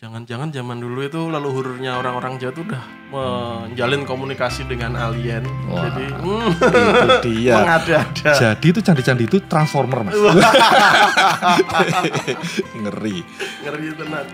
Jangan-jangan zaman dulu itu leluhurnya orang-orang Jawa itu udah menjalin komunikasi dengan alien. Wah, Jadi hmm, Itu dia. mengada-ada. Jadi itu candi-candi itu transformer mas. Ngeri. Ngeri tenan.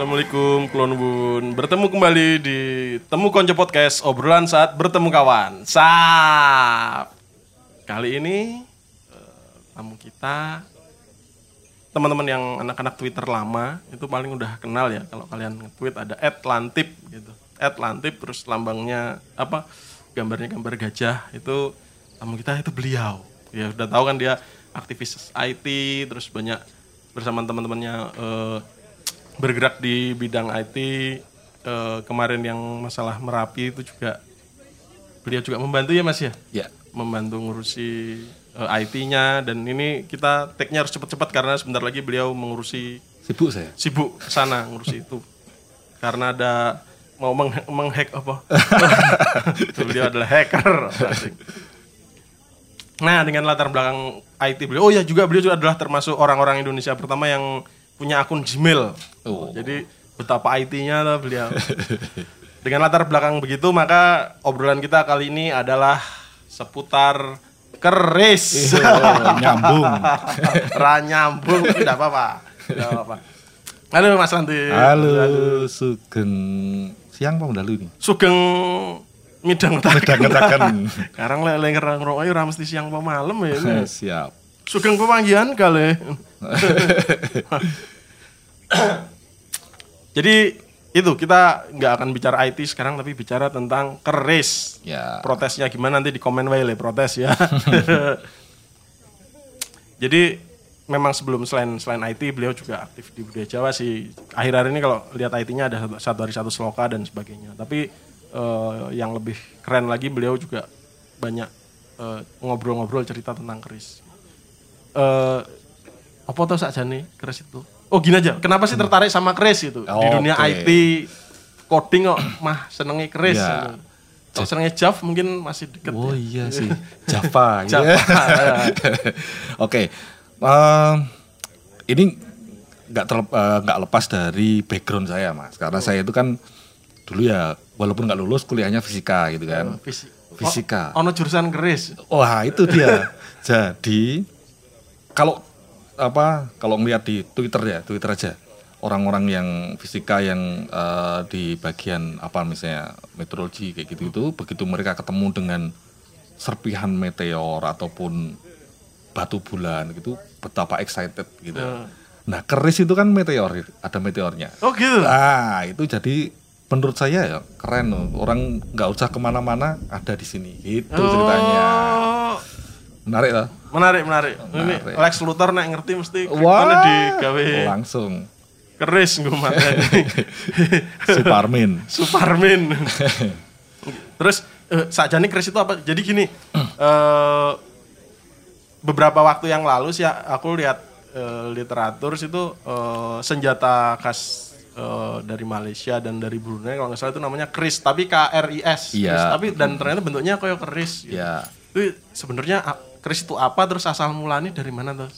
Assalamualaikum Klon Bun Bertemu kembali di Temu Konco Podcast Obrolan saat bertemu kawan. Sap. Kali ini eh, Tamu kita Teman-teman yang anak-anak Twitter lama Itu paling udah kenal ya. Kalau kalian nge-tweet ada @lantip gitu. @lantip terus lambangnya Apa Gambarnya gambar gajah Itu tamu kita itu beliau. Ya udah tahu kan dia aktivis IT Terus banyak bersama teman-temannya eh, bergerak di bidang IT eh, kemarin yang masalah Merapi itu juga beliau juga membantu ya Mas ya Ya. membantu ngurusi eh, IT-nya dan ini kita take-nya harus cepat-cepat karena sebentar lagi beliau mengurusi Sibuk saya. sibuk sana ngurusi itu karena ada mau meng- menghack apa beliau adalah hacker Asik. nah dengan latar belakang IT beliau oh ya juga beliau juga adalah termasuk orang-orang Indonesia pertama yang punya akun Gmail Oh. jadi betapa IT-nya tuh beliau dengan latar belakang begitu maka obrolan kita kali ini adalah seputar keris Oh, nyambung. Ranyambung tidak apa-apa. Tidak apa-apa. Halo Mas Ranti. Halo, Sugeng. Siang apa mendalu ini? Sugeng midang tak. Kadang-kadang. Sekarang lek lek ngerang ayo ora mesti siang apa malam ya. Siap. Sugeng pemanggian kali. Jadi itu kita nggak akan bicara IT sekarang tapi bicara tentang keris. Ya. Protesnya gimana nanti di komen wae le protes ya. Jadi memang sebelum selain selain IT beliau juga aktif di budaya Jawa sih. Akhir-akhir ini kalau lihat IT-nya ada satu, hari satu sloka dan sebagainya. Tapi eh, yang lebih keren lagi beliau juga banyak eh, ngobrol-ngobrol cerita tentang keris. Eh apa tuh saja nih keris itu? Oh gini aja, kenapa sih tertarik sama keris itu? Di dunia. IT coding kok mah senengnya keris. Ya. Kalau senengnya Jav mungkin masih deket. Oh ya. iya sih. Java. Java, ya. Oke. Em, ini nggak eh, nggak lepas dari background saya mas. Karena saya itu kan dulu ya walaupun nggak lulus kuliahnya fisika gitu kan. Fisik. Fisika. Oh, ono jurusan keris. Wah itu dia. Jadi kalau apa kalau ngeliat di Twitter ya Twitter aja orang-orang yang fisika yang eh, di bagian apa misalnya meteorologi kayak gitu itu begitu mereka ketemu dengan serpihan meteor ataupun batu bulan gitu betapa excited gitu. Ya. Nah keris itu kan meteor ada meteornya. Oh gitu. Ah itu jadi menurut saya ya keren loh. orang nggak usah ke mana-mana ada di sini itu ceritanya Oh, menarik lah menarik, menarik. Ini Menarik. Lex Luthor nek ngerti mesti wah kriptone digawe langsung keris gue mateni. Suparmin Suparmin. Terus eh, sakjane keris itu apa? Jadi gini, eh, beberapa waktu yang lalu sih aku lihat eh, literatur situ eh, senjata khas eh, dari Malaysia dan dari Brunei kalau nggak salah itu namanya keris, tapi K R I S. Iya. Keris. Tapi dan ternyata bentuknya kayak keris. gitu. ya Itu sebenarnya keris itu apa? Terus asal mulanya dari mana tuh?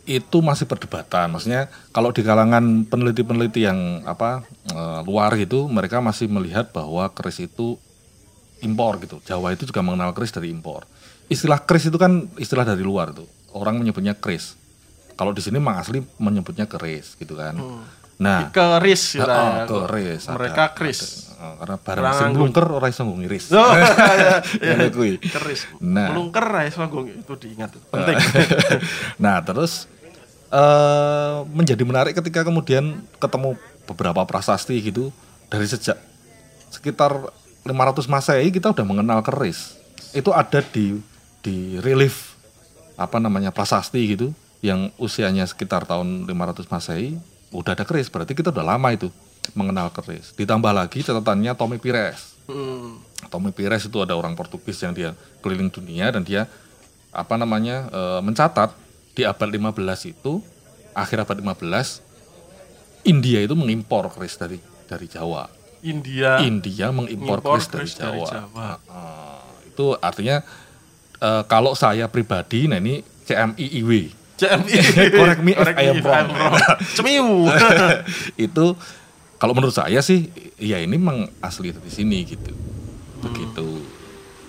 itu masih perdebatan maksudnya kalau di kalangan peneliti-peneliti yang apa eh, luar gitu mereka masih melihat bahwa keris itu impor gitu Jawa itu juga mengenal keris dari impor istilah keris itu kan istilah dari luar tuh orang menyebutnya keris kalau di sini memang asli menyebutnya keris gitu kan nah Keris gitu Oh, ya. keris. ada- Mereka keris. ada. Oh, karena barang sing blungker ora iso nggo ngiris. Oh, iya, iya. Ngono kuwi. keris. Nah. Melungker ya, so, itu diingat. Penting. nah, terus eh menjadi menarik ketika kemudian ketemu beberapa prasasti gitu dari sejak sekitar 500 Masehi kita udah mengenal keris. Itu ada di di relief apa namanya prasasti gitu yang usianya sekitar tahun 500 Masehi udah ada keris berarti kita udah lama itu mengenal keris. Ditambah lagi catatannya Tommy Pires. Hmm. Tommy Pires itu ada orang Portugis yang dia keliling dunia dan dia apa namanya e, mencatat di abad 15 itu akhir abad 15 India itu mengimpor keris dari dari Jawa. India. India mengimpor Ngimpor keris dari dari Jawa. Jawa. Heeh. itu artinya eh, kalau saya pribadi nah ini CMIIW CMI. Correct me if I am wrong. Cemiu. itu kalau menurut saya sih ya ini memang asli dari sini gitu begitu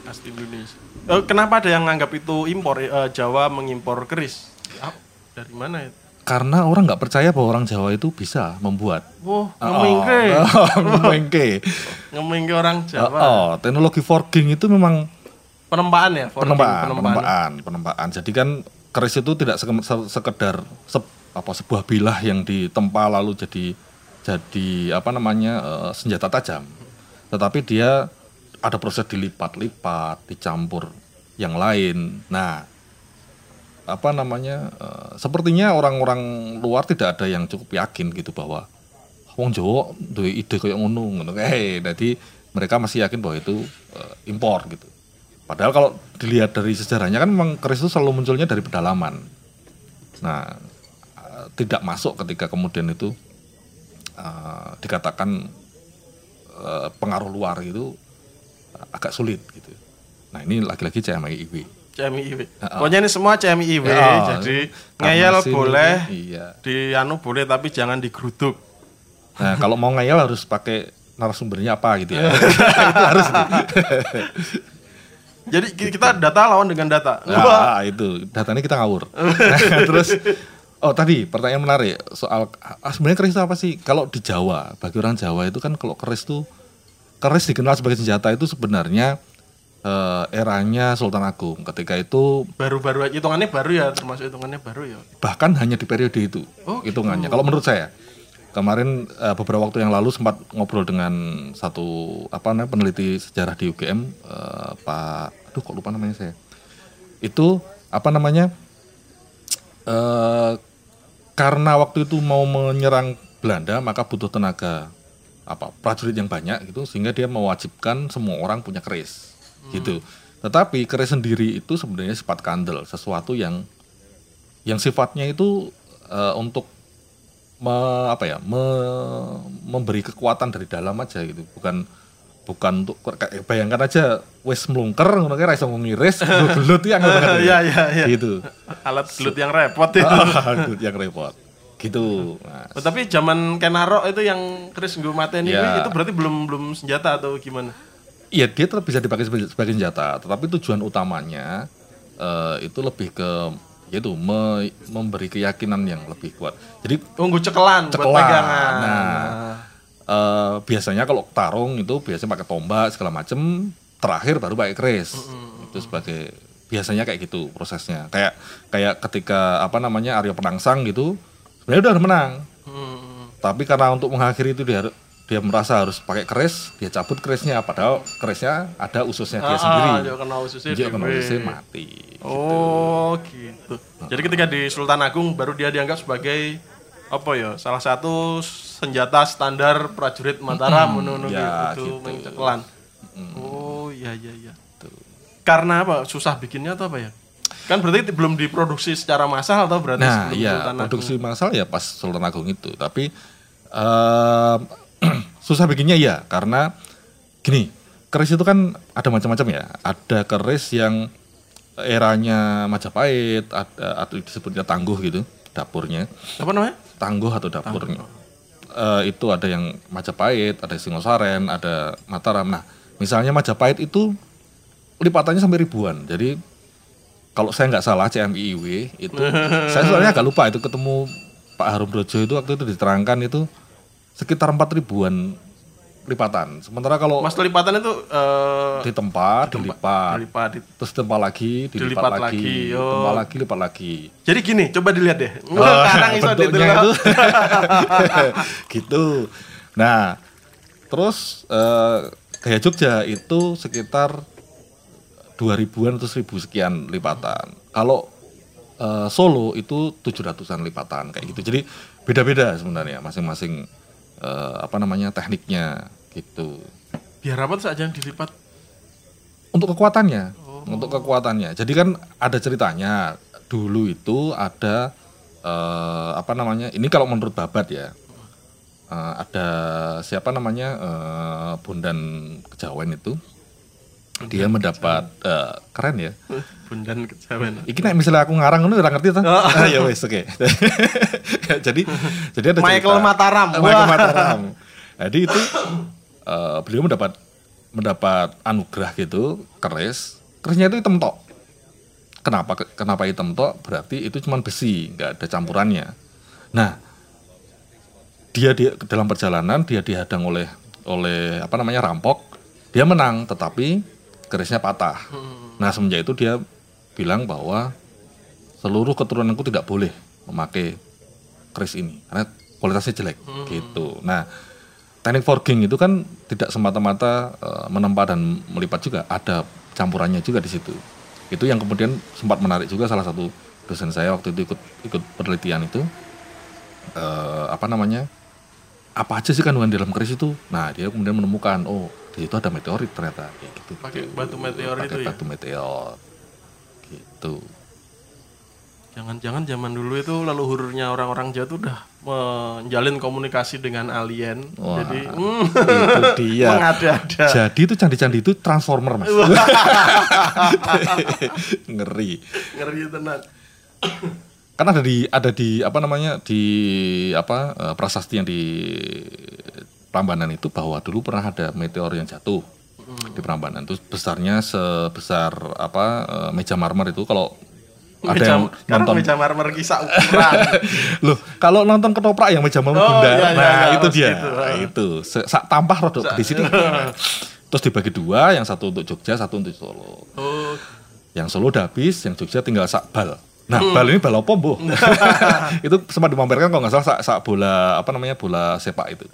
Asli Indonesia. Eh, kenapa ada yang nganggap itu impor? eh, Jawa mengimpor keris? Ah, dari mana itu? karena orang nggak percaya bahwa orang Jawa itu bisa membuat Wah, ngemingke. ngemengke Ngemingke orang Jawa. oh, teknologi forging itu memang Penempaan ya? forging, penempaan, penempaan, penempaan. Jadi kan keris itu tidak seke- se- sekedar se- apa sebuah bilah yang ditempa lalu jadi jadi apa namanya eh, senjata tajam. Tetapi dia ada proses dilipat-lipat, dicampur yang lain. Nah, apa namanya? eh, sepertinya orang-orang luar tidak ada yang cukup yakin gitu bahwa wong Jawa duwe ide kayak ngono ngono. Eh, jadi mereka masih yakin bahwa itu eh, impor gitu. Padahal kalau dilihat dari sejarahnya kan memang keris itu selalu munculnya dari pedalaman. Nah, tidak masuk ketika kemudian itu eh, dikatakan eh, pengaruh luar itu eh, agak sulit gitu. Nah, ini lagi-lagi CMIIW. CMIIW. Ah, ah. Pokoknya ini semua CMIIW. Ya, jadi ngeyel boleh, Iya. di anu boleh tapi jangan digeruduk. Nah, kalau mau ngeyel harus pakai narasumbernya apa gitu ya. itu harus. Jadi ki- kita data lawan dengan data. Nah, itu datanya kita ngawur. Terus oh tadi pertanyaan menarik soal ah, sebenarnya keris itu apa sih? Kalau di Jawa, bagi orang Jawa itu kan kalau keris itu keris dikenal sebagai senjata itu sebenarnya eh, eranya Sultan Agung. Ketika itu Baru-baru hitungannya baru ya, termasuk hitungannya baru ya. bahkan hanya di periode itu Oh, hitungannya. Kalau menurut saya kemarin eh, beberapa waktu yang lalu sempat ngobrol dengan satu apa namanya peneliti sejarah di UGM eh, Pak aduh kok lupa namanya saya itu apa namanya eh karena waktu itu mau menyerang Belanda maka butuh tenaga apa prajurit yang banyak gitu sehingga dia mewajibkan semua orang punya keris gitu. Tetapi keris sendiri itu sebenarnya sifat kandel sesuatu yang yang sifatnya itu eh, untuk me- apa ya me- memberi kekuatan dari dalam aja gitu bukan bukan untuk kayak bayangkan aja wes melungker ngono kayak ra iso ngiris gelut yang banget Iya, iya, iya. gitu Alat gelut yang repot. Ah, gelut yang repot gitu nah, Oh, tapi zaman Kenaro itu yang Chris gue mateni Ya. itu berarti belum belum senjata atau gimana? Iya dia tetap bisa dipakai sebagai, sebagai senjata, tetapi tujuan utamanya eh, itu lebih ke yaitu me- memberi keyakinan yang lebih kuat. Jadi Tunggu cekelan, buat Cekelan. pegangan. Nah. Eh, biasanya kalau tarung itu biasanya pakai tombak segala macem, terakhir baru pakai keris. Itu sebagai biasanya kayak gitu prosesnya. Kayak kayak ketika apa namanya Arya Penangsang gitu, sebenarnya udah menang. Hmm. Tapi karena untuk mengakhiri itu dia dia merasa harus pakai keris, dia cabut kerisnya padahal kerisnya ada ususnya dia Ah, sendiri. dia kena ususnya Dia kena ususnya mati. Oh gitu. Jadi ketika di Sultan Agung baru dia dianggap sebagai apa ya salah satu senjata standar prajurit Mataram menurut ya, itu gitu. main cekelan. Oh iya iya iya. Karena apa? Susah bikinnya atau apa ya? Kan berarti belum diproduksi secara massal atau berarti Nah, sebelum iya Sultan produksi massal ya pas Sultan Agung itu, tapi em, susah bikinnya ya karena gini, keris itu kan ada macam-macam ya. Ada keris yang eranya Majapahit, ada atau disebutnya tangguh gitu, dapurnya. Apa namanya? Tangguh atau dapurnya. Eh, itu ada yang Majapahit, ada Singosaren, ada Mataram. Nah, misalnya Majapahit itu lipatannya sampai ribuan. Jadi kalau saya nggak salah CMIIW itu, saya soalnya agak lupa itu ketemu Pak Harum Brojo itu waktu itu diterangkan itu sekitar empat ribuan lipatan. Sementara kalau Mas lipatan itu eh ditempa, dilipat, dilipat. di- terus ditempa lagi, dilipat, Dilipat lagi, lagi, oh. ditempa lagi, lipat lagi. Jadi gini, coba dilihat deh. Oh, iso itu gitu. Nah, terus gaya Jogja itu sekitar 2000-an atau 1000 sekian lipatan. Kalau eh, Solo itu 700-an lipatan kayak gitu. Jadi beda-beda sebenarnya masing-masing eh, apa namanya tekniknya gitu. Biar apa tuh saja yang dilipat? Untuk kekuatannya, untuk kekuatannya. Jadi kan ada ceritanya. Dulu itu ada eh, apa namanya? Ini kalau menurut Babat ya. eh, ada siapa namanya? eh, Bondan Kejawen itu. dia mendapat eh, keren ya Bundan kejawen. Iki nek misalnya aku ngarang ngono ora ngerti to. Ah, ya wis oke. jadi jadi ada Michael cerita. Mataram. Michael Wah. Mataram. Jadi itu eh, beliau mendapat mendapat anugerah gitu keris. Kerisnya itu hitam tok. Kenapa kenapa hitam tok? Berarti itu cuma besi, nggak ada campurannya. Nah, dia di dalam perjalanan dia dihadang oleh oleh apa namanya rampok. Dia menang, tetapi kerisnya patah. Nah semenjak itu dia bilang bahwa seluruh keturunanku tidak boleh memakai keris ini karena kualitasnya jelek gitu. Nah teknik forging itu kan tidak semata-mata eh, menempa dan melipat juga, ada campurannya juga di situ. Itu yang kemudian sempat menarik juga salah satu dosen saya waktu itu ikut ikut penelitian itu eh, apa namanya apa aja sih kandungan di dalam keris itu? Nah dia kemudian menemukan oh di situ ada meteorit ternyata kayak gitu. Pakai batu meteor Pakai itu ya. batu meteor gitu. Jangan-jangan zaman dulu itu leluhurnya orang-orang Jawa tuh udah menjalin komunikasi dengan alien. Wah, Jadi hmm, itu dia. mengada-ada. Jadi itu candi-candi itu transformer mas. Ngeri. Ngeri tenan. Kan ada di ada di apa namanya di apa eh, prasasti yang di Prambanan itu bahwa dulu pernah ada meteor yang jatuh di Prambanan itu besarnya sebesar apa eh, meja marmer itu kalau ada Meja, yang nonton. meja marmer kisah ukuran. loh kalau nonton ketoprak yang meja marmer Oh, iya, iya, nah iya, itu dia. gitu. Nah, itu. Sak tampah rodok di sini terus dibagi dua yang satu untuk Jogja satu untuk Solo. Oh, yang Solo udah habis yang Jogja tinggal sak bal. Nah Hmm. bal ini bal apa bu itu sempat dimamerkan kalau nggak salah sak, sak bola apa namanya bola sepak itu.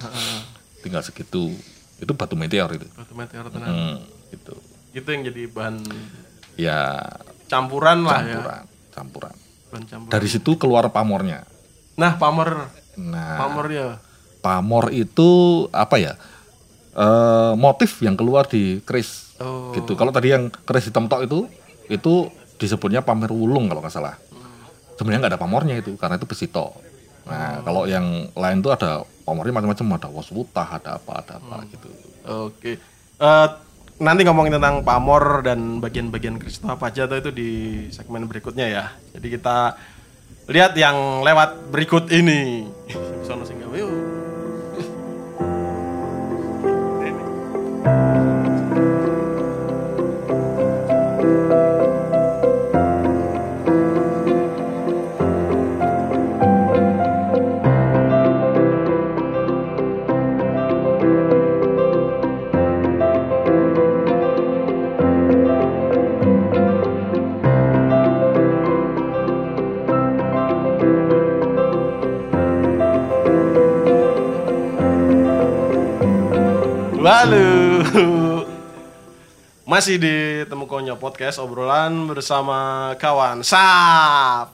Tinggal segitu. Itu batu meteor itu. Batu meteor tenan. hmm, gitu. Itu yang jadi bahan ya. campuran lah ya. Campuran campuran dari situ keluar pamornya. Nah, pamor. Nah pamor ya. pamor itu apa ya? Eh motif yang keluar di keris. Oh. gitu. Kalau tadi yang keris hitam tok itu itu disebutnya pamer wulung kalau nggak salah. Sebenarnya nggak ada pamornya itu karena itu besi tok. Nah kalau yang lain tuh ada pamornya macam-macam. Ada waswutah ada apa ada apa gitu. Oke. Eh, nanti ngomongin tentang pamor dan bagian-bagian keris itu apa aja itu di segmen berikutnya ya. Jadi kita lihat yang lewat berikut ini. Sono Halo. Masih di Temu Konyo Podcast obrolan bersama kawan Sap.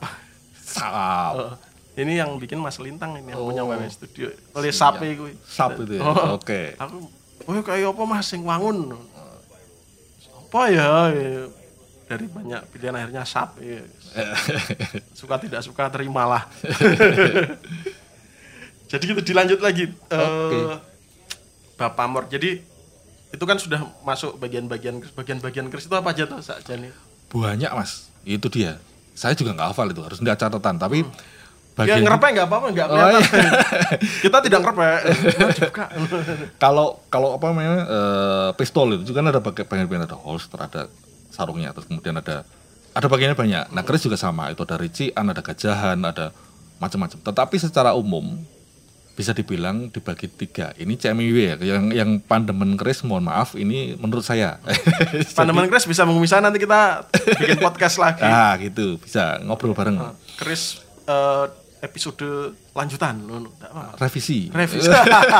sap Oh, ini yang bikin Mas Lintang ini yang punya Oh. WW Studio. Oleh Sape kuwi. sap itu ya Oh. oke Aku, oh kayak apa Mas sing wangun? Apa ya? Ya, Dari banyak pilihan akhirnya Sape. Suka tidak suka terimalah. Jadi kita dilanjut lagi. Eh, Oke. Bapak Mor. Jadi itu kan sudah masuk bagian-bagian bagian-bagian keris itu apa aja tuh saja nih? banyak mas. Itu dia. Saya juga nggak hafal itu harus lihat catatan. Tapi Ya bagian ngerepek nggak apa-apa nggak Oh, iya. Kita tidak ngerepek. Kalau kalau apa namanya eh, pistol itu juga kan ada bagian bagian ada holster ada sarungnya terus kemudian ada ada bagiannya banyak. Nah keris juga sama. Itu ada rician ada gajahan ada macam-macam. Tetapi secara umum bisa dibilang dibagi tiga ini CMIW ya yang yang pandemen keris mohon maaf ini menurut saya Pandeman keris bisa mengemisah nanti kita bikin podcast lagi. ah gitu bisa ngobrol bareng Keris eh, episode lanjutan. Revisi Revisi.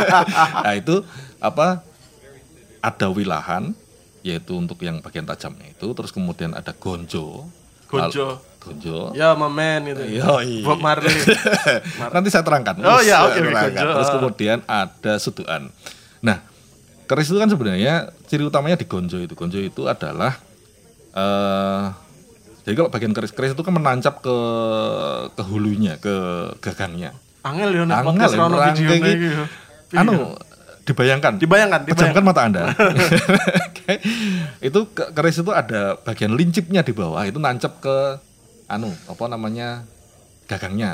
nah itu apa ada wilahan yaitu untuk yang bagian tajamnya itu terus kemudian ada gonjo Gonjo. Gonjo Ya, mamen itu. Yoi. Bob Marley. nanti saya terangkan Oh, Terus ya, oke, oke, terangkan. terus kemudian ada suduan nah keris itu kan sebenarnya ciri utamanya di gonjo itu gonjo itu adalah eh jadi kalau bagian keris-keris itu kan menancap ke ke hulunya ke gagangnya Angel ya nek Angel podcast videone iki. iki. ya. anu dibayangkan. Dibayangkan, Pejamkan dibayangkan. mata Anda. Oke. itu ke- keris itu ada bagian lincipnya di bawah itu nancep ke anu apa namanya gagangnya.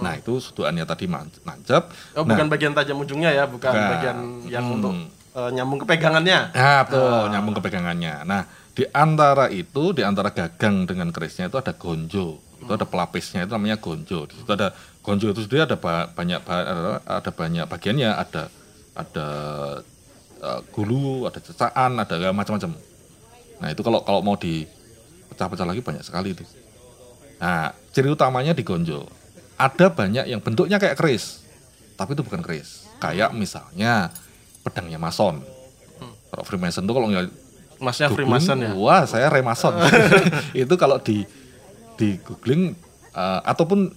Nah, itu suduannya tadi nancep. Oh, Nah, bukan bagian tajam ujungnya ya, bukan bagian yang Hmm. untuk eh, nyambung ke pegangannya. Nah, betul, nyambung ke pegangannya. Nah, di antara itu, di antara gagang dengan kerisnya itu ada gonjo. Itu ada pelapisnya itu namanya gonjo. Di situ ada gonjo itu sendiri ada ba- banyak ba- ada- ada banyak bagiannya, ada ada eh, gulu, ada cecaan, ada macam-macam. Nah, itu kalau kalau mau dipecah-pecah lagi banyak sekali itu. Nah, ciri utamanya di gonjo. Ada banyak yang bentuknya kayak keris, tapi itu bukan keris. Kayak misalnya pedangnya mason. Kalau Freemason itu kalau nggak Masnya googling, Freemason ya. Wah, saya Remason. itu kalau di di googling eh, ataupun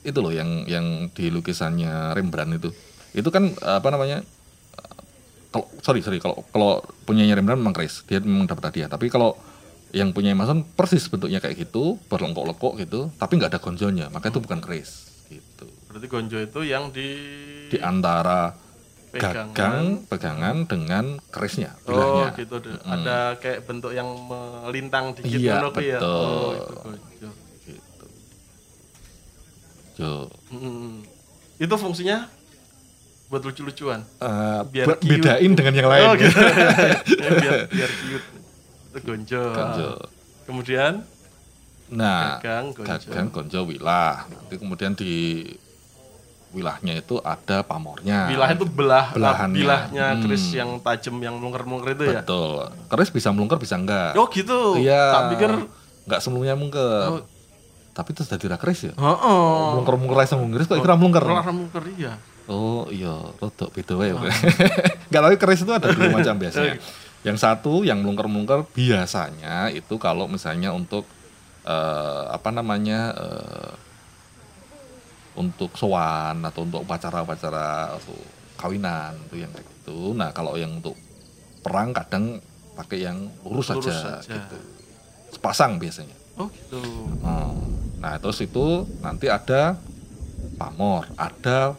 itu loh yang yang di lukisannya Rembrandt itu. Itu kan eh, apa namanya? eh, Kalau sorry sorry kalau kalau punyanya Rembrandt memang keris, dia memang dapat hadiah. Tapi kalau yang punya Mason persis bentuknya kayak gitu, berlengkok-lekok gitu, tapi nggak ada gonjonya, maka itu bukan keris gitu. Berarti gonjo itu yang di Di antara Pegangan. gagang pegangan dengan kerisnya, Oh, bilahnya. gitu deh. Ada kayak bentuk yang melintang dikit Iya, ya. betul. Oh, itu gonjo. gitu. Jo. Mm. Itu fungsinya buat lucu-lucuan. Eh, Biar cute. bedain dengan yang lain. Oh, gitu. Ya, biar biar cute. Gonjo. Gonjo. Kemudian Nah, Gagang, gonjo. wilah. Nanti kemudian di wilahnya itu ada pamornya. bilah itu belah Belahannya. bilahnya Hmm. keris yang tajam yang melungker-melungker itu ya. Betul. Keris bisa melungker bisa enggak. Oh gitu. Iya. Tak pikir enggak semuanya Oh. melungker. Tapi itu jadi ra keris ya. Heeh. Melungker-melungker ra sama keris kok kira melungker. Malah melungker iya. Oh iya, rodok beda wae. Enggak tapi keris itu ada dua macam biasanya. Yang satu yang melungker-melungker biasanya itu kalau misalnya untuk eh, apa namanya eh, untuk sowan atau untuk upacara-upacara kawinan itu yang kayak gitu. Nah, kalau yang untuk perang kadang pakai yang lurus, Lurus saja, gitu. Sepasang biasanya. Oh gitu. Nah, terus itu nanti ada pamor, ada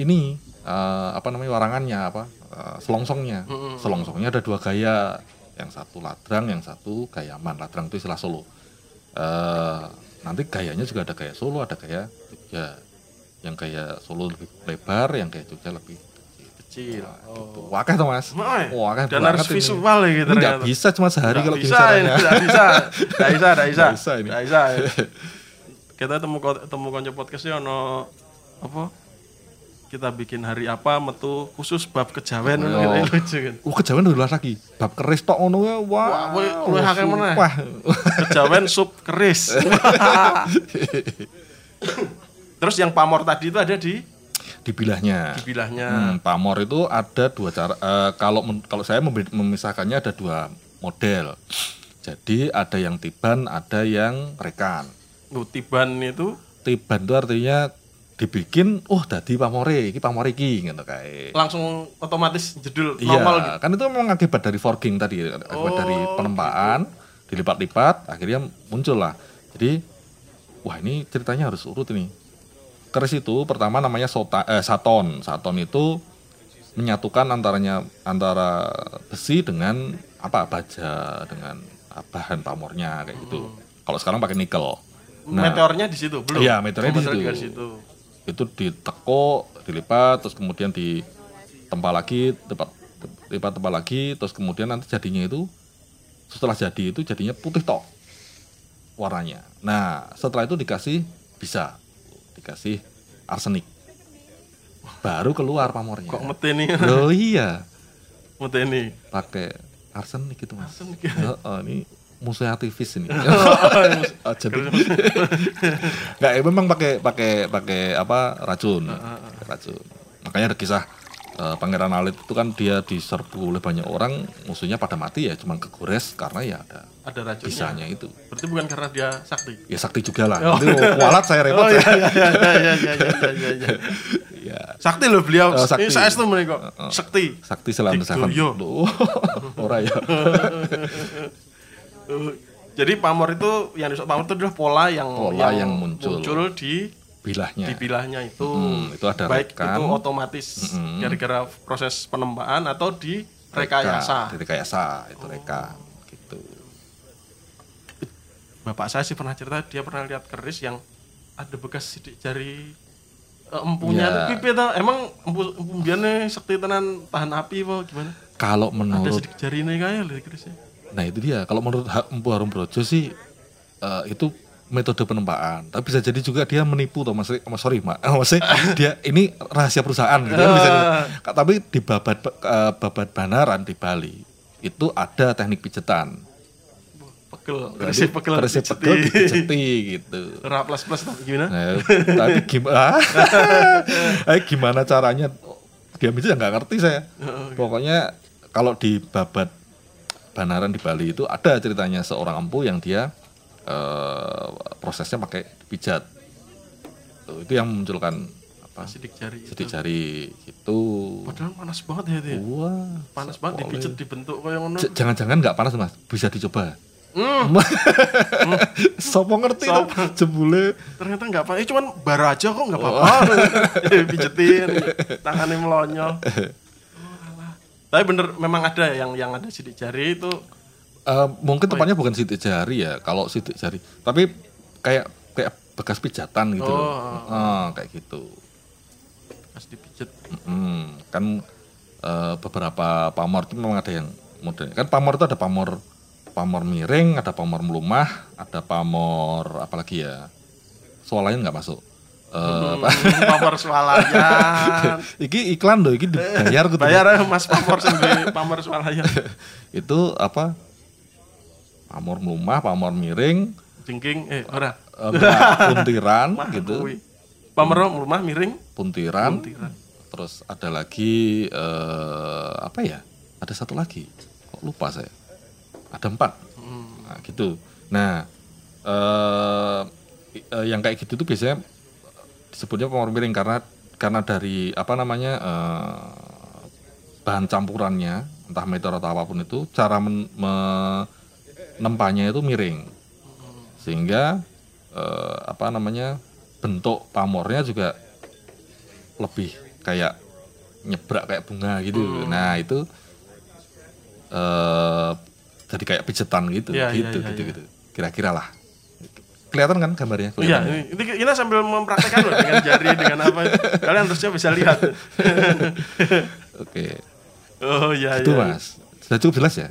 ini eh, apa namanya warangannya apa eh, selongsongnya. Mm-mm. Selongsongnya ada dua gaya, yang satu ladrang, yang satu gayaman. Ladrang itu istilah Solo. Eh, nanti gayanya juga ada gaya Solo, ada gaya Jogja. Yang gaya Solo lebih lebar, yang gaya Jogja lebih Kecil. gitu. Oh. Wakah tuh mas. Kan dan harus visual ya gitu nggak bisa cuma sehari kalau bisa ini, nggak bisa, nggak bisa, nggak bisa, Nggak bisa nggak bisa. Kita temu temu konco podcastnya ono apa? Kita bikin hari apa metu khusus bab kejawen Oh. ngono gitu, lucu kan. Uh, kejawen udah lagi. Bab keris tok ngono ya. Wah, Wah, luwih- akeh meneh. Wah. Kejawen sup keris. Terus yang pamor tadi itu ada di Di bilahnya. di bilahnya. Hmm, pamor itu ada dua cara. eh, kalau men- kalau saya memisahkannya ada dua model. Jadi ada yang tiban, ada yang rekan. Oh, tiban itu Tiban itu artinya dibikin, oh dadi pamore, iki pamore iki gitu kayak. langsung otomatis jedul Iya, normal gitu. kan itu memang akibat dari forging tadi, akibat Oh, dari penempaan, dilipat-lipat, akhirnya muncul lah. Jadi, wah ini ceritanya harus urut ini. Keris itu pertama namanya sota, eh, saton. Saton itu menyatukan antaranya antara besi dengan apa baja dengan bahan pamornya kayak gitu. Kalau sekarang pakai nikel. Nah, Meteornya di situ belum? Iya, meteornya Oh, di situ. Itu diteko, dilipat, terus kemudian ditempa lagi, tempat lipat tempa lagi, terus kemudian nanti jadinya itu setelah jadi itu jadinya putih tok warnanya. Nah, setelah itu dikasih bisa dikasih arsenik. Baru keluar pamornya. Kok meteni? Loh iya, meteni. pakai arsenik itu Mas. Arsenik. Oh, ini musuh aktivis ini. Oh, jadi nggak ya, memang pakai pakai pakai apa racun, Pakai racun. Makanya ada kisah eh, Pangeran Alit itu kan dia diserbu oleh banyak orang, musuhnya pada mati ya, cuman kegores karena ya ada Ada racunnya. kisahnya itu. Berarti bukan karena dia sakti. Ya sakti juga lah. Nanti kualat saya repot. Oh iya iya iya iya iya iya iya. iya. Ya, Sakti loh beliau. Oh, sakti. Ini saya itu mereka. Sakti. sakti selam seven. Digdoyo. Loh, Ora ya. Jadi pamor itu yang disebut pamor itu adalah pola yang Pola yang muncul. di bilahnya. di bilahnya itu Mm, itu ada baik rekan. itu otomatis gara-gara proses penempaan atau di rekayasa. Di rekayasa itu reka gitu. Bapak saya sih pernah cerita dia pernah lihat keris yang ada bekas sidik jari eh, empunya Ya. itu pipi tau emang empu empu sakti tenan tahan api apa gimana Kalau ada menurut sidik jari ini kayak lho kerisnya Nah itu dia. Kalau menurut Ha- Empu Harum Brojo sih eh, itu metode penempaan. Tapi bisa jadi juga dia menipu toh mas. Mas sorry mak. Maksudnya dia ini rahasia perusahaan gitu. kan, bisa jadi. Tapi di babat eh, babat banaran di Bali itu ada teknik pijetan. pegel kerisnya pegel dipijeti. pegel dipijeti gitu. Ra plus plus gimana Nah, tapi gimana? eh, gimana caranya? Dia aja nggak ngerti saya. Pokoknya kalau di babat Banaran di Bali itu ada ceritanya seorang empu yang dia eh, prosesnya pakai pijat. Tuh, itu yang memunculkan apa? sidik jari itu Sidik jari gitu. padahal panas banget ya itu ya. Wah. panas banget dipijet dibentuk kayak ngono Jangan-jangan nggak panas mas, bisa dicoba. Hmm, Sopo ngerti tuh jebule ternyata nggak apa eh cuman bara aja kok nggak apa-apa pijetin tangannya melonyol Oh. Tapi bener memang ada yang yang ada sidik jari itu Eh, mungkin tepatnya bukan sidik jari ya, kalau sidik jari. Tapi kayak kayak bekas pijatan gitu. loh. Oh. Ah, kayak gitu. pas dipijet Mm, kan eh, beberapa pamor itu memang ada yang modern. Kan pamor itu ada pamor pamor miring, ada pamor melumah, ada pamor apalagi ya. Soalnya nggak masuk. Eh, apa? pamor swalayan iki iklan loh, iki dibayar gitu. bayar ya mas pamor sendiri pamor swalayan Itu apa? Pamor melumah, pamor miring, jengking eh ora. Eh, puntiran gitu. pamor rumah miring? puntiran, Puntiran. terus ada lagi eh, apa ya? Ada satu lagi. Kok lupa saya? Ada empat. Nah, gitu. Nah eh, eh, yang kayak gitu tuh biasanya disebutnya pamor miring karena karena dari apa namanya eh, bahan campurannya entah meteor atau apa pun itu cara men, menempanya itu miring. Sehingga eh, apa namanya bentuk pamornya juga lebih kayak nyebrak kayak bunga gitu. Nah itu eh jadi kayak pijetan gitu iya, gitu iya, gitu iya. gitu. Kira-kira lah kelihatan kan gambarnya Iya, kelihatan ini, ini kita sambil mempraktekkan loh dengan jari dengan apa. Kalian harusnya bisa lihat. oke Oh iya itu iya. mas sudah cukup jelas ya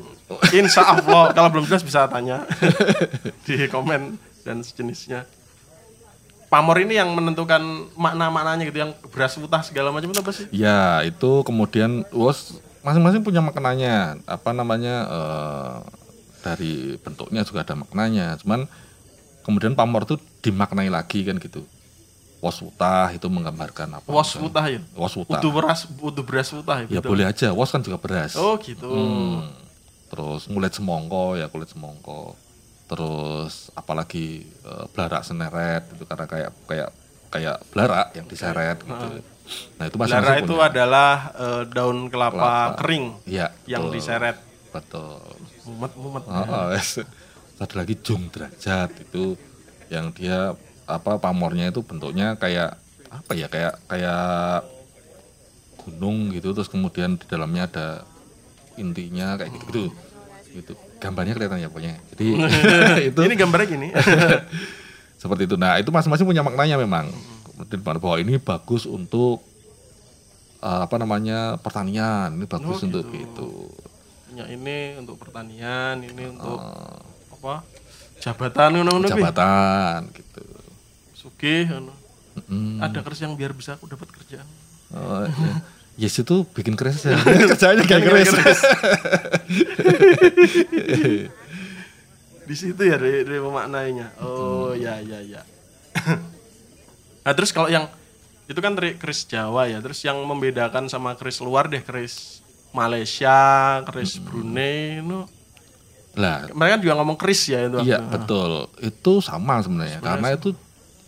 Insya Allah kalau belum jelas bisa tanya di komen dan sejenisnya. Pamor ini yang menentukan makna-maknanya gitu, yang beras utah segala macam itu apa sih? ya itu kemudian was masing-masing punya maknanya apa namanya eh, dari bentuknya juga ada maknanya cuman kemudian pamor itu dimaknai lagi kan gitu wasutah itu menggambarkan apa Was misalnya. utah ya? wasutah Udu beras, udu beras utah ya? ya betul? boleh aja was kan juga beras Oh gitu. Hmm. terus kulit semongko ya kulit semongko terus apalagi eh, belarak seneret itu karena kayak kayak kayak belarak yang diseret gitu nah itu Belara masing-masing itu punya. adalah eh, daun kelapa, Kelapa. kering Iya, yang betul. diseret. betul Mumet-mumet. Ah, ah, yes. ada lagi jung derajat itu yang dia apa pamornya itu bentuknya kayak apa ya kayak kayak gunung gitu terus kemudian di dalamnya ada intinya kayak gitu gitu gitu. Gambarnya kelihatan ya pokoknya. Jadi itu Ini gambarnya gini. seperti itu. Nah itu masing-masing punya maknanya memang. Kemudian bahwa ini bagus untuk eh, apa namanya pertanian. Ini bagus Oh, untuk gitu. itu Ya ini untuk pertanian, ini untuk apa? Jabatan ngono-ngono kuwi. jabatan gitu Sugih ngono. Mm. Ada keris yang biar bisa aku dapat kerjaan. Oh, ya. Yes itu bikin keris ya. Kerjanya kayak keris. Di situ ya dari, dari pemaknainya. Oh ya ya ya. nah terus kalau yang itu kan dari keris Jawa ya. Terus yang membedakan sama keris luar deh keris Malaysia, keris Brunei, itu Lah, mereka juga ngomong keris ya itu. iya betul. Itu sama sebenarnya karena itu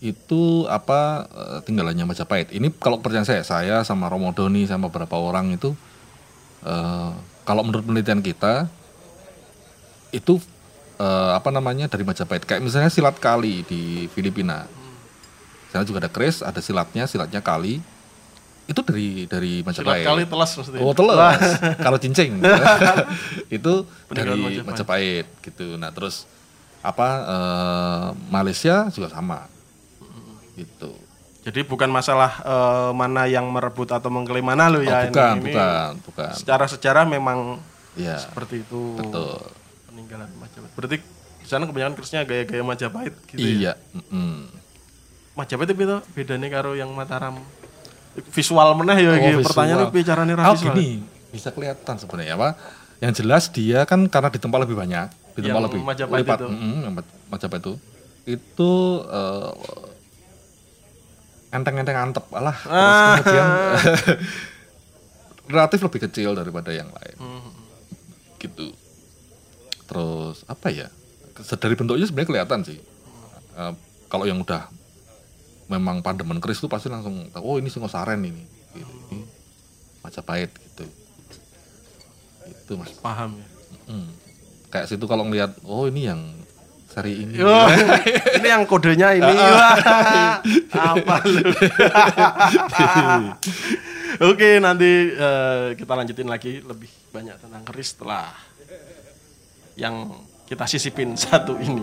itu apa eh, tinggalannya Majapahit. Ini kalau percaya saya, saya sama Romo Doni sama beberapa orang itu eh, kalau menurut penelitian kita itu eh, apa namanya dari Majapahit. Kayak misalnya silat kali di Filipina. sana juga ada keris ada silatnya silatnya kali itu dari dari Silat Majapahit kali telas maksudnya. Oh telas. Kalau cincing itu Peninggalan dari Majapahit. Majapahit gitu. Nah terus apa eh, Malaysia juga sama gitu. Jadi bukan masalah eh, mana yang merebut atau mengklaim mana lo Oh, ya bukan, ini. ini bukan, bukan. Secara sejarah memang Ya seperti itu. betul. Peninggalan Majapahit. Berarti di sana kebanyakan kerisnya gaya-gaya Majapahit gitu ya. Iya. mm-mm. Majapahit itu beda bedanya karo yang Mataram. Visual meneh ya Oh, iki. visual. Pertanyaannya piye carane ra Oh gini bisa kelihatan sebenarnya apa? Yang jelas dia kan karena ditempa lebih banyak, ditempa Yang lebih Majapahit lipat, itu. mm-mm, yang Majapahit itu itu eh, enteng-enteng antep terus Ah. kemudian relatif lebih kecil daripada yang lain Hmm. gitu terus apa ya dari bentuknya sebenarnya kelihatan sih Eh, kalau yang udah memang pandemen keris itu pasti langsung tahu, oh ini Singosaren ini gitu. ini Majapahit gitu itu mas Paham ya. Hmm. kayak situ kalau ngelihat oh ini yang seri ini ini yang kodenya ini. Apa lu? Oke, nanti eh, kita lanjutin lagi lebih banyak tentang keris setelah yang kita sisipin satu ini.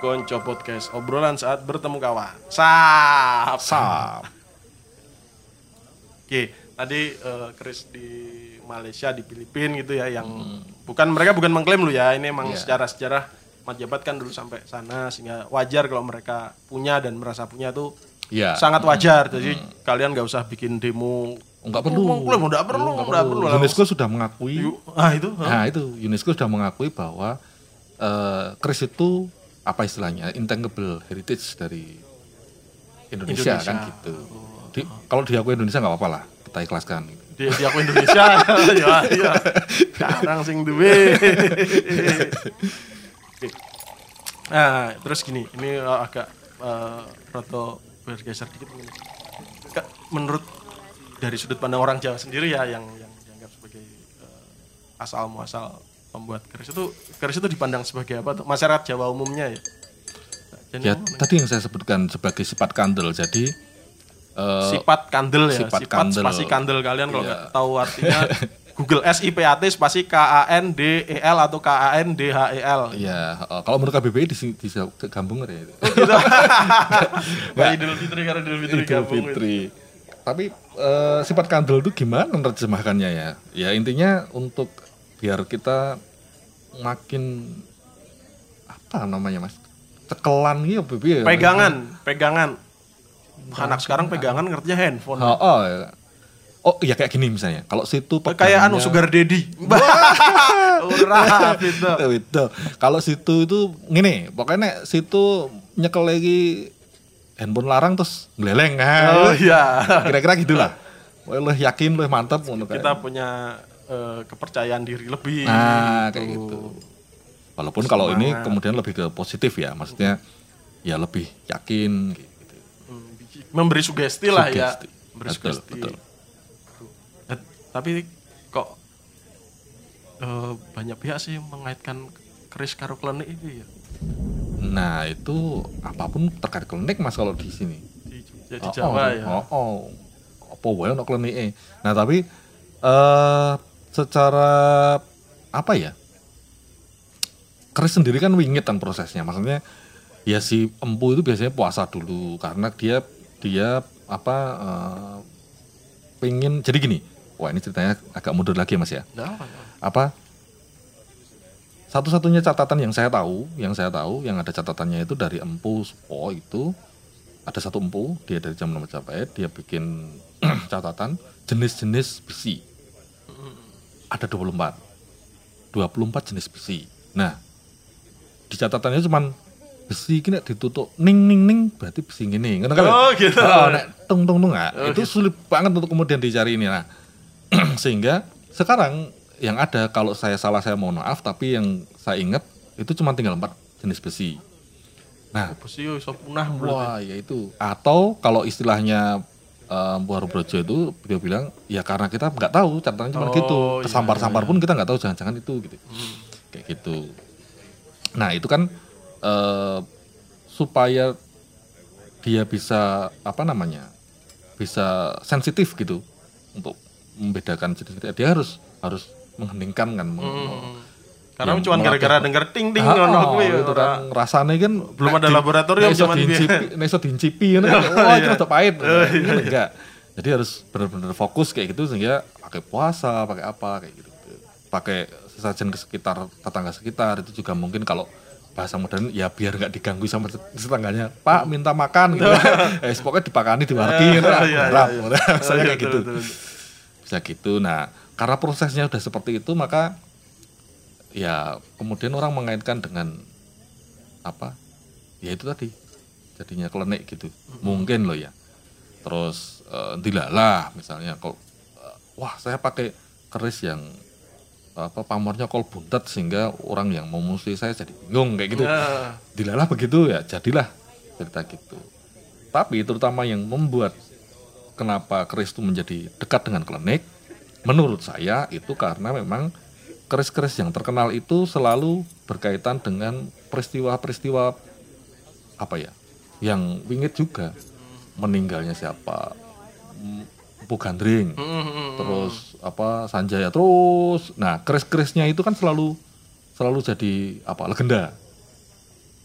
Konco Podcast, obrolan saat bertemu kawan. Sap. sap Oke, tadi eh, keris di Malaysia, di Filipina gitu ya, yang bukan mereka bukan mengklaim lu ya, ini emang Iya. secara sejarah Majapahit kan dulu sampai sana sehingga wajar kalau mereka punya dan merasa punya tuh ya sangat wajar. Jadi kalian nggak usah bikin demo. nggak perlu Mengklaim nggak perlu, Nggak nggak perlu. UNESCO sudah mengakui Ah itu. huh? Nah itu UNESCO sudah mengakui bahwa eh, keris itu apa istilahnya intangible heritage dari Indonesia, Indonesia. kan gitu. Di- kalau diakui Indonesia nggak apa-apa lah kita ikhlaskan. di, di aku Indonesia ya ya sekarang sing duwe nah terus gini ini uh, agak uh, roto bergeser dikit mungkin menurut dari sudut pandang orang Jawa sendiri ya yang yang dianggap sebagai uh, asal muasal pembuat keris itu keris itu dipandang sebagai apa tuh masyarakat Jawa umumnya ya Jadi Ya tadi yang saya sebutkan sebagai sifat kandel. Jadi eh, sifat kandel ya sifat sifat, kandel. spasi kandel kalian kalau Iya. nggak tahu artinya Google S I P A T spasi K A N D E L atau K A N D H E L ya eh, kalau menurut KBBI di sini bisa gabung ya. itu. gitu Wah, Idul Fitri karena Idul Fitri Idul gabung gitu. Fitri. Tapi eh, sifat kandel itu gimana menerjemahkannya ya? Ya intinya untuk biar kita makin apa namanya mas? Cekelan gitu, ya. pegangan pegangan anak sekarang pegangan ngertinya handphone Oh, oh, ya. oh ya kayak gini misalnya. Kalau situ kayak anu pegangnya- sugar daddy gitu Itu, itu. Kalau situ itu gini, pokoknya situ nyekel lagi handphone larang terus ngeleleng oh nah. iya Kira-kira gitulah. Wah, lu yakin lu mantap kita punya eh, kepercayaan diri lebih Nah, kayak gitu. Walaupun kalau ini Semangat. kemudian lebih ke positif ya, maksudnya ya lebih yakin gitu. Hmm, memberi sugesti lah ya Sugesti. memberi Betul, sugesti betul. Eh, tapi kok eh, banyak pihak sih mengaitkan keris karo klenik itu ya Nah, itu apa pun terkait klinik Mas kalau di sini. di, di Oh, Jawa oh, ya Oh, oh. Apa wae ono. Nah, tapi eh secara apa ya? Keris sendiri kan wingit kan prosesnya. Maksudnya ya si empu itu biasanya puasa dulu karena dia dia apa eh, pengen jadi gini. Wah, ini ceritanya agak mundur lagi ya, Mas ya apa, satu-satunya catatan yang saya tahu, yang saya tahu, yang ada catatannya itu dari Empu Supo itu ada satu empu, dia dari zaman Majapahit, dia bikin catatan jenis-jenis besi. Ada 24. 24 jenis besi. Nah, di catatannya cuman besi kini ditutup ning ning ning berarti besi gini kan Oh, gitu. oh, nek tung tung tung nggak, Oh, itu sulit banget untuk kemudian dicari ini nah sehingga sekarang yang ada kalau saya salah saya mohon maaf tapi yang saya ingat itu cuma tinggal empat jenis besi nah Besi yo iso punah. Wah, ya itu. Atau kalau istilahnya um, Bu Brojo itu dia bilang ya karena kita nggak tahu catatannya cuma Oh, gitu. iya, Kesampar-sampar pun kita nggak tahu jangan-jangan itu gitu. Kayak gitu. Nah, itu kan eh, supaya dia bisa apa namanya? bisa sensitif gitu untuk membedakan jenis-jenis dia harus harus mengheningkan kan Hmm. Karena Yang cuma gara-gara denger ting ting Ah, ngono oh, kuwi itu ora. kan rasanya kan Belum ada di- laboratorium diincipi, biyen. nek iso diincipi ngono kan, wah itu iya. rada pahit. Oh, iya. Kan enggak. Jadi harus benar-benar fokus kayak gitu sehingga pakai puasa, pakai apa kayak gitu. Pakai sesajen ke sekitar tetangga sekitar itu juga mungkin kalau bahasa modern ya biar nggak diganggu sama tetangganya. Pak minta makan gitu. eh pokoknya dipakani diwarki gitu. Iya, iya, Harap. iya. Misalnya Iya, kayak gitu. Bisa gitu. Nah, karena prosesnya udah seperti itu maka ya kemudian orang mengaitkan dengan apa? Ya itu tadi. Jadinya klenik gitu. Mungkin loh ya. Terus eh, dilalah misalnya kalau eh, wah saya pakai keris yang apa pamornya kol buntet sehingga orang yang mau musuhi saya jadi bingung kayak gitu. Ya. Dilalah begitu ya jadilah cerita gitu. Tapi terutama yang membuat kenapa keris itu menjadi dekat dengan klenik, menurut saya itu karena memang keris-keris yang terkenal itu selalu berkaitan dengan peristiwa-peristiwa apa ya, yang wingit juga meninggalnya siapa, M- Empu Gandring, Hmm, hmm, hmm. terus apa Sanjaya terus, nah keris-kerisnya itu kan selalu selalu jadi apa legenda.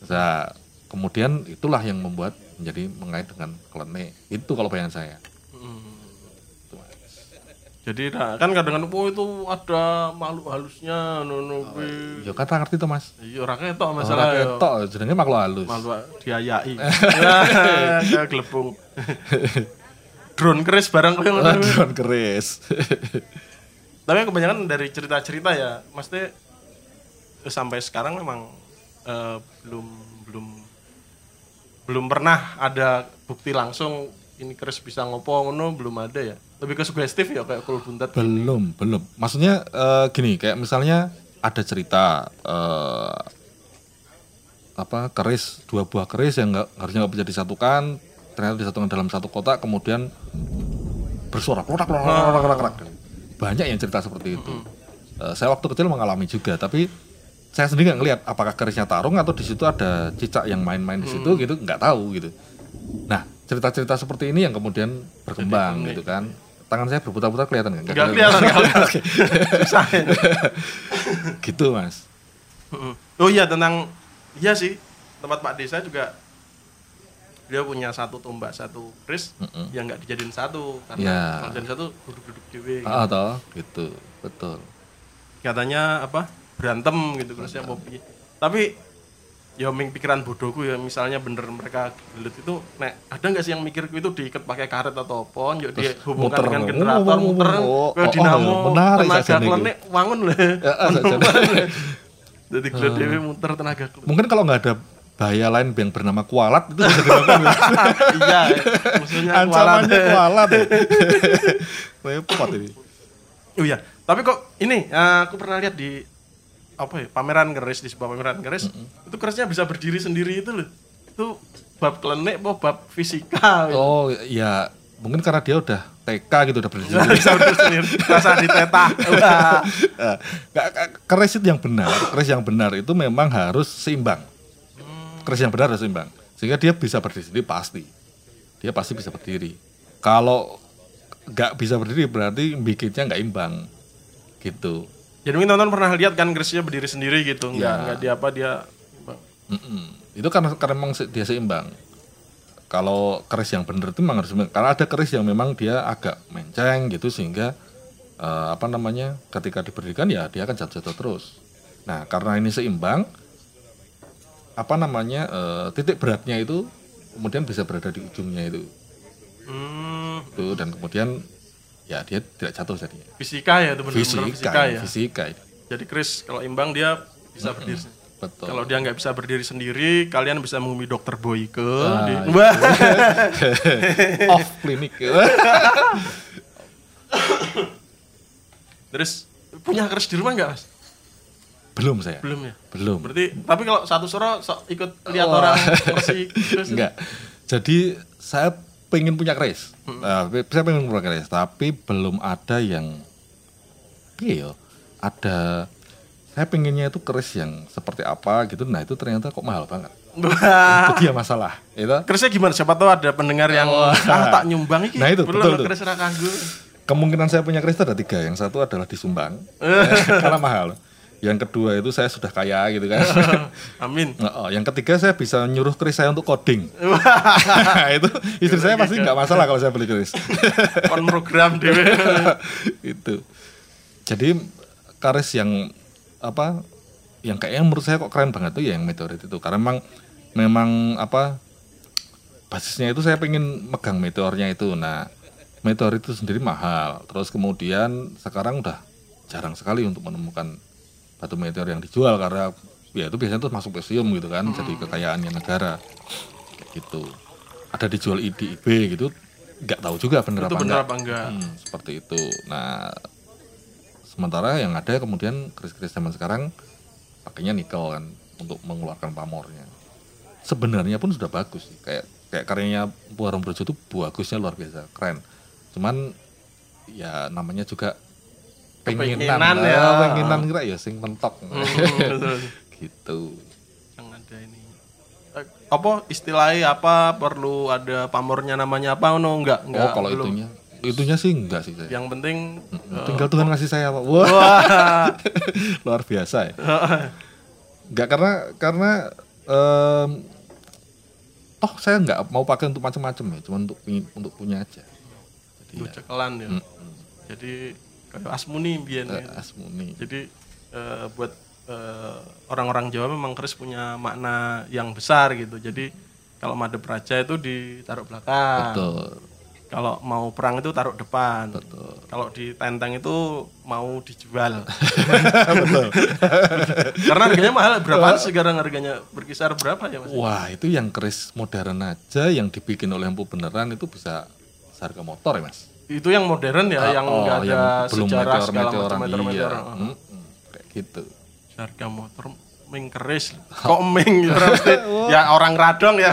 Nah, kemudian itulah yang membuat menjadi mengait dengan klenik. Itu kalau bayangan saya. Jadi nah, kan kadang-kadang oh itu ada makhluk halusnya nono kuwi. Ya kata ngerti tuh Mas. Iya ora ketok Masalah masalah yo. ketok jenenge makhluk halus. Makhluk diayai. Ya, kayak gelembung. Drone keris barang koyo ngono. Drone keris. Tapi yang kebanyakan dari cerita-cerita ya, mesti sampai sekarang memang eh, belum belum belum pernah ada bukti langsung ini keris bisa ngopo ngono belum ada ya. Lebih ke sugestif ya kayak kul buntet. belum, belum. Maksudnya eh, gini, kayak misalnya ada cerita eh, apa keris dua buah keris yang nggak harusnya nggak bisa disatukan ternyata disatukan dalam satu kotak kemudian bersuara klorak klorak klorak klorak, klorak. banyak yang cerita seperti itu Eh, saya waktu kecil mengalami juga tapi saya sendiri nggak ngelihat apakah kerisnya tarung atau di situ ada cicak yang main-main di situ gitu nggak tahu gitu nah cerita-cerita seperti ini yang kemudian berkembang gitu kan tangan saya berputar-putar kelihatan nggak Enggak kelihatan kalau susah. ya. gitu mas. Oh iya tentang iya sih tempat Pak Desa juga dia punya satu tombak satu Mm-mm. yang nggak dijadiin satu karena Ya. kalau jadi satu duduk-duduk dewe gitu. ah toh gitu betul katanya apa berantem gitu kerisnya mau piye. tapi ya ming pikiran bodohku ya misalnya bener mereka gelut itu nek ada nggak sih yang mikir itu diikat pakai karet atau apa? Yuk dihubungkan dengan Oh, generator oh, muter oh, kayak oh, dinamo oh, tenaga klenik wangun lah Ya, ah, jadi. Gelut dewe muter tenaga klenik mungkin kalau nggak ada bahaya lain yang bernama kualat itu bisa dilakukan ya. iya musuhnya kualat. Ancamannya kualat ya. repot ini. Oh iya tapi kok ini eh, aku pernah lihat di apa ya pameran keris di sebuah pameran keris itu kerisnya bisa berdiri sendiri itu loh. Itu bab klenik apa bab fisika oh ya mungkin karena dia udah TK gitu udah berdiri bisa berdiri sendiri. Rasa ditetah nggak- keris itu yang benar keris yang benar itu memang harus seimbang. Keris yang benar harus seimbang. Sehingga dia bisa berdiri sendiri pasti. Dia pasti bisa berdiri. Kalau nggak bisa berdiri berarti bikinnya nggak imbang gitu jadi mungkin teman-teman pernah lihat kan kerisnya berdiri sendiri gitu. Nggak Ya. nggak dia apa dia Mm-mm. itu karena karena memang dia seimbang. Kalau keris yang benar itu memang harus karena ada keris yang memang dia agak menceng gitu sehingga eh, apa namanya ketika diberikan ya dia akan jatuh-jatuh terus. Nah karena ini seimbang apa namanya eh, titik beratnya itu kemudian bisa berada di ujungnya itu. Hmm, itu dan kemudian ya dia tidak jatuh jadinya fisika ya itu benar-benar fisika fisika ya fisika jadi keris kalau imbang dia bisa berdiri sendiri. Betul. Kalau dia nggak bisa berdiri sendiri, kalian bisa menghubungi dokter Boyke. Ah, di- iya. Off klinik. Terus punya keris di rumah nggak mas? Belum saya. Belum ya. Belum. Berarti tapi kalau satu soro sok ikut lihat Wah. orang bersih Enggak. Jadi saya pengen punya keris. Hmm. Nah, saya pengen punya keris, tapi belum ada yang iya, ada saya pengennya itu keris yang seperti apa gitu. Nah, itu ternyata kok mahal banget. Itu dia masalah. Itu Kerisnya gimana? Siapa tahu ada pendengar yang Wah. ah tak nyumbang iki. Nah, itu, betul tuh. keris kemungkinan saya punya keris itu ada tiga. Yang satu adalah disumbang karena mahal. Yang kedua itu saya sudah kaya gitu kan. Amin. Nah, oh, yang ketiga saya bisa nyuruh keris saya untuk coding. Itu istri saya pasti nggak masalah kalau saya beli keris. Kon program dhewe. itu. Jadi keris yang apa? Yang kayaknya menurut saya kok keren banget tuh ya yang meteorit itu. Karena memang memang apa? Basisnya itu saya pengen megang meteornya itu. Nah, meteorit itu sendiri mahal. Terus kemudian sekarang udah jarang sekali untuk menemukan batu meteor yang dijual karena ya itu biasanya tuh masuk museum gitu kan, jadi kekayaannya negara. Kayak gitu. Ada dijual di IB gitu, nggak tahu juga bener Itu apa bener enggak. apa enggak? Hmm, seperti itu. Nah, sementara yang ada kemudian keris-keris zaman sekarang pakainya nikel kan untuk mengeluarkan pamornya. Sebenarnya pun sudah bagus sih. Kayak kayak karyanya Buarum Brojo itu bagusnya luar biasa, keren. Cuman ya namanya juga Kepengenan ya, ya. pengenan kira ya sing mentok. Betul. gitu. Yang ada ini. Eh, Apa istilahnya apa perlu ada pamornya namanya apa no enggak enggak oh, kalau belum. itunya itunya sih enggak sih saya. Yang penting Tinggal Tuhan ngasih saya, Pak. Wah. wah luar biasa ya. Enggak karena karena em, toh saya nggak mau pakai untuk macam-macam ya, cuma untuk untuk punya aja. Jadi ya, cekelan ya. Jadi Asmuni biyen eh, ya. asmuni. Jadi eh, buat eh, orang-orang Jawa memang keris punya makna yang besar gitu. Jadi kalau madep raja itu ditaruh belakang. Betul. Kalau mau perang itu taruh depan. Betul. Kalau di tenteng itu mau dijual. Betul. Karena harganya mahal. Berapaan sekarang harganya? Berkisar berapa ya Mas? Wah, itu yang keris modern aja yang dibikin oleh empu beneran itu bisa seharga motor ya, Mas. Itu yang modern ya, yang Oh, enggak ada belum sejarah segala meteor-meteoran, macam meteor-meteor. iya. Heeh. Mm-mm, kayak gitu. Harga motor ming keris. Kok ming ya, mesti ya orang radong ya.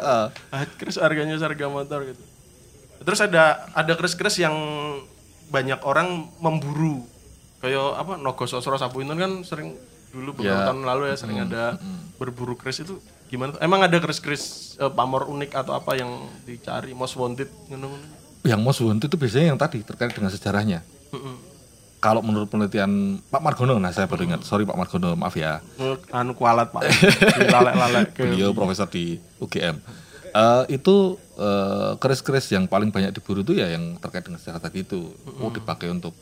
Ah, keris harganya harga motor gitu. Terus ada ada keris-keris yang banyak orang memburu. Kayak apa Nogo Sosro Inten kan sering dulu beberapa Ya. tahun lalu ya sering ada berburu keris itu gimana? Emang ada keris-keris eh, pamor unik atau apa yang dicari most wanted ngono-ngono? Yang most wanted itu biasanya yang tadi terkait dengan sejarahnya. Kalau menurut penelitian Pak Margono, nah saya baru ingat, sorry Pak Margono, maaf ya, Eh, Anu kualat Pak. Dilalek-lalek ke beliau profesor di UGM. Eh, itu eh, keris-keris yang paling banyak diburu itu ya yang terkait dengan sejarah tadi itu. Oh dipakai untuk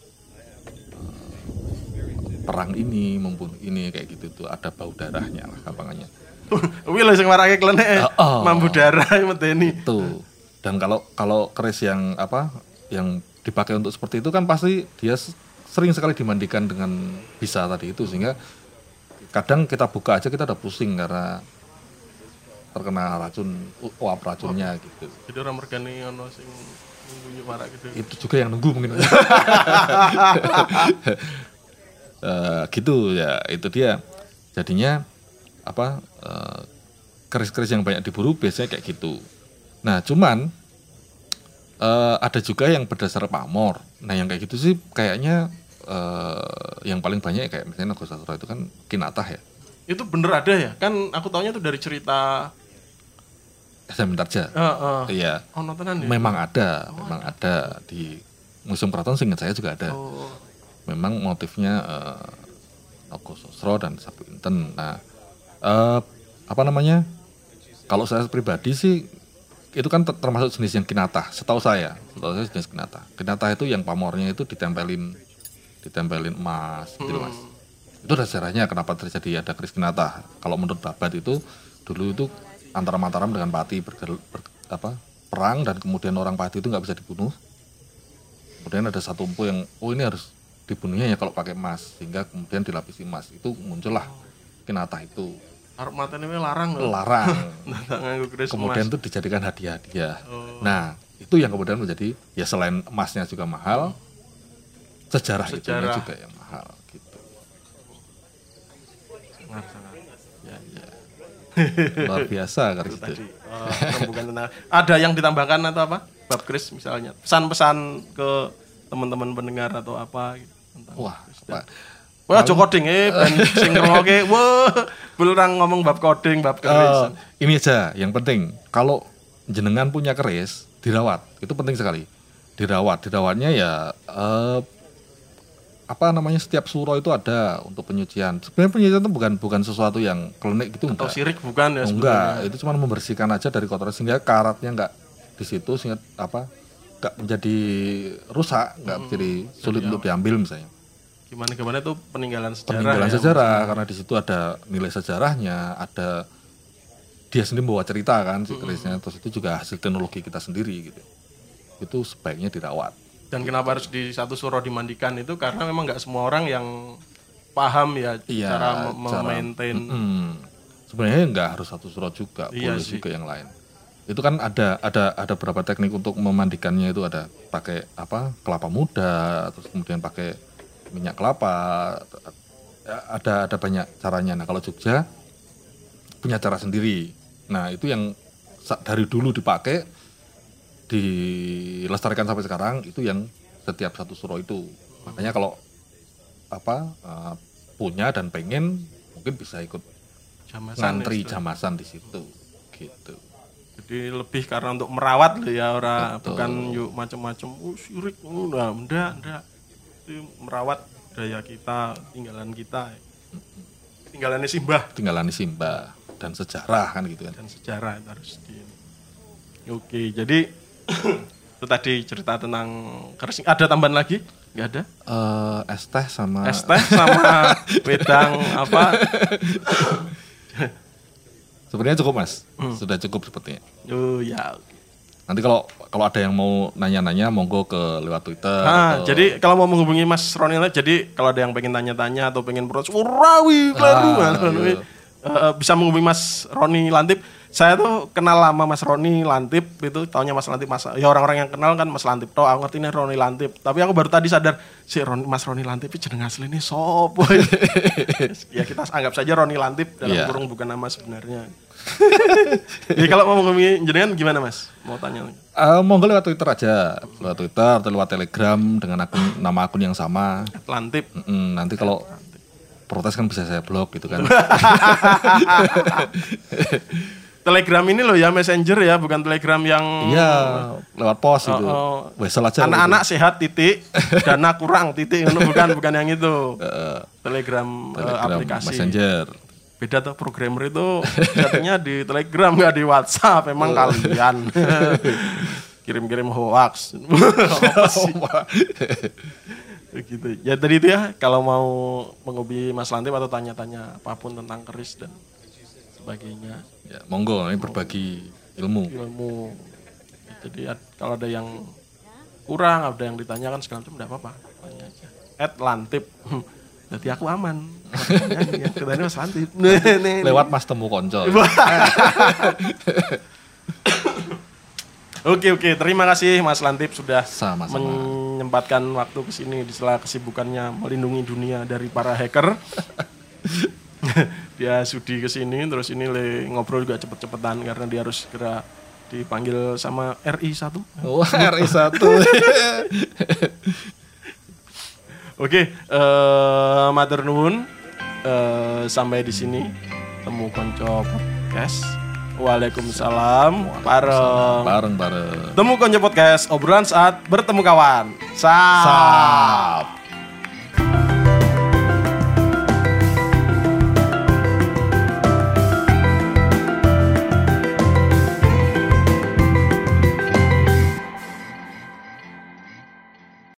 eh, perang ini, membunuh ini kayak gitu tuh ada bau darahnya lah gampangannya. Wih lho sing marake klenek Oh, oh. mambu darah medeni. Itu. Dan kalau kalau keris yang apa yang dipakai untuk seperti itu kan pasti dia sering sekali dimandikan dengan bisa tadi itu sehingga kadang kita buka aja kita udah pusing karena terkena racun uap racunnya gitu. Jadi orang mergani ono sing ngunjuk marak gitu. Itu juga yang nunggu mungkin. Eh, gitu ya itu dia jadinya apa eh, keris-keris yang banyak diburu biasanya kayak gitu nah cuman eh, ada juga yang berdasar pamor nah yang kayak gitu sih kayaknya eh, yang paling banyak kayak misalnya Sastra itu kan kinatah ya Itu bener ada ya? Kan aku taunya itu dari cerita SM Tarja Heeh. iya Oh, nontonan ya? memang ada memang ada di Museum Keraton seingat saya juga ada Oh. memang motifnya eh, Nogo Sosro dan Sapu Inten. Nah, eh, apa namanya? Kalau saya pribadi sih itu kan ter- termasuk jenis yang kinatah. Setahu saya, setahu saya jenis kinatah. Kinatah itu yang pamornya itu ditempelin ditempelin emas gitu Mas. Itu ada sejarahnya kenapa terjadi ada keris kinatah. Kalau menurut Babat itu dulu itu antara Mataram dengan Pati bergel- ber- apa, perang dan kemudian orang Pati itu nggak bisa dibunuh kemudian ada satu empu yang oh ini harus dibunuhnya ya kalau pakai emas sehingga kemudian dilapisi emas itu muncullah kinata itu Matene wae larang lho. larang kemudian itu dijadikan hadiah-hadiah Oh. nah itu yang kemudian menjadi ya selain emasnya juga mahal sejarah, Sejarah. juga yang mahal gitu sangat sangat. Ya, ya. luar biasa kan gitu Tadi oh, ada yang ditambahkan atau apa? Bab keris misalnya. Pesan-pesan ke teman-teman pendengar atau apa gitu tentang wah. Pak. Wah, aja coding eh ben sing ngrungokke. Wah, belerang ngomong bab coding, bab keris. Eh, ini aja yang penting. Kalau jenengan punya keris dirawat. Itu penting sekali. Dirawat. Dirawatnya ya eh, apa namanya setiap suro itu ada untuk penyucian. Sebenarnya penyucian itu bukan bukan sesuatu yang klinik gitu Atau enggak. sirik bukan ya Oh, sebenarnya. enggak itu cuma membersihkan aja dari kotoran sehingga karatnya enggak di situ sehingga apa enggak menjadi rusak enggak Hmm. menjadi sulit untuk diambil misalnya Gimana gimana itu peninggalan sejarah. peninggalan ya. sejarah karena di situ ada nilai sejarahnya ada dia sendiri bawa cerita kan si kerisnya terus itu juga hasil teknologi kita sendiri gitu itu sebaiknya dirawat Dan kenapa harus di satu suro dimandikan itu karena memang nggak semua orang yang paham ya Iya, cara me- cara- memaintain Hmm. sebenarnya nggak harus satu surat juga Iya boleh sih. juga yang lain itu kan ada ada ada beberapa teknik untuk memandikannya itu ada pakai apa kelapa muda terus kemudian pakai minyak kelapa ada ada banyak caranya. Nah kalau Jogja punya cara sendiri. Nah itu yang dari dulu dipakai dilestarikan sampai sekarang itu yang setiap satu suro itu. Makanya kalau apa eh, punya dan pengen mungkin bisa ikut jamasan ngantri ya, jamasan di situ. Gitu. Jadi lebih karena untuk merawat loh ya ora Betul. bukan yuk macam-macam oh sirik udah enggak enggak itu merawat budaya kita tinggalan kita. Tinggalannya simbah. Tinggalan Simba dan sejarah kan gitu kan? Dan sejarah itu harus di oke jadi itu tadi cerita tentang keris ada tambahan lagi? Nggak ada? Eh, es teh sama es teh sama wedang apa? Sebenarnya cukup mas. Hmm. sudah cukup sepertinya. Oh ya oke. Nanti kalau kalau ada yang mau nanya-nanya monggo ke lewat Twitter Nah, atau- jadi kalau mau menghubungi Mas Roni lah, jadi kalau ada yang pengen tanya-tanya atau pengen protes, Urawi, Kleru, Ah, iya. eh, bisa menghubungi Mas Roni Lantip. Saya tuh kenal lama Mas Roni Lantip, itu taunya Mas Lantip, Mas, ya orang-orang yang kenal kan Mas Lantip, toh aku ngerti ini Roni Lantip. Tapi aku baru tadi sadar, si Roni, Mas Roni Lantip itu jeneng asli ini sop. ya kita anggap saja Roni Lantip dalam Iya. kurung bukan nama sebenarnya. Jadi kalau mau menghubungi jenengan gimana Mas? Mau tanya? Eh, monggo lewat Twitter aja lewat Twitter atau lewat Telegram dengan akun nama akun yang sama Lantip. Mm, nanti kalau protes kan bisa saya blok gitu kan Telegram ini loh ya messenger ya, bukan telegram yang iya lewat pos gitu Oh, oh. wesel aja anak-anak sehat titik, dana kurang titik, bukan bukan yang itu. Telegram, eh, Telegram aplikasi. Messenger Beda tuh programmer itu jatuhnya di Telegram nggak di WhatsApp, emang kalian kirim-kirim hoax. Apa sih? gitu. Ya tadi itu ya kalau mau menghubungi Mas Lantip atau tanya-tanya apa pun tentang keris dan sebagainya. ya monggo ini berbagi ilmu ilmu jadi ad- kalau ada yang kurang ada yang ditanyakan segala macam enggak apa-apa tanya aja at lantip jadi aku aman. Ya mas nih. lewat mas temu konco oke oke. Terima kasih mas lantip sudah Sama-sama. menyempatkan waktu ke sini di sela kesibukannya melindungi dunia dari para hacker. Dia sudi ke sini terus ini le ngobrol juga cepet-cepetan karena dia harus segera dipanggil sama RI 1 wah RI satu Oke, eh matur nuwun. Eh, sampai di sini temu konco podcast. Waalaikumsalam. Bareng. bareng bareng Temu konco podcast obrolan saat bertemu kawan. Sa. Sap.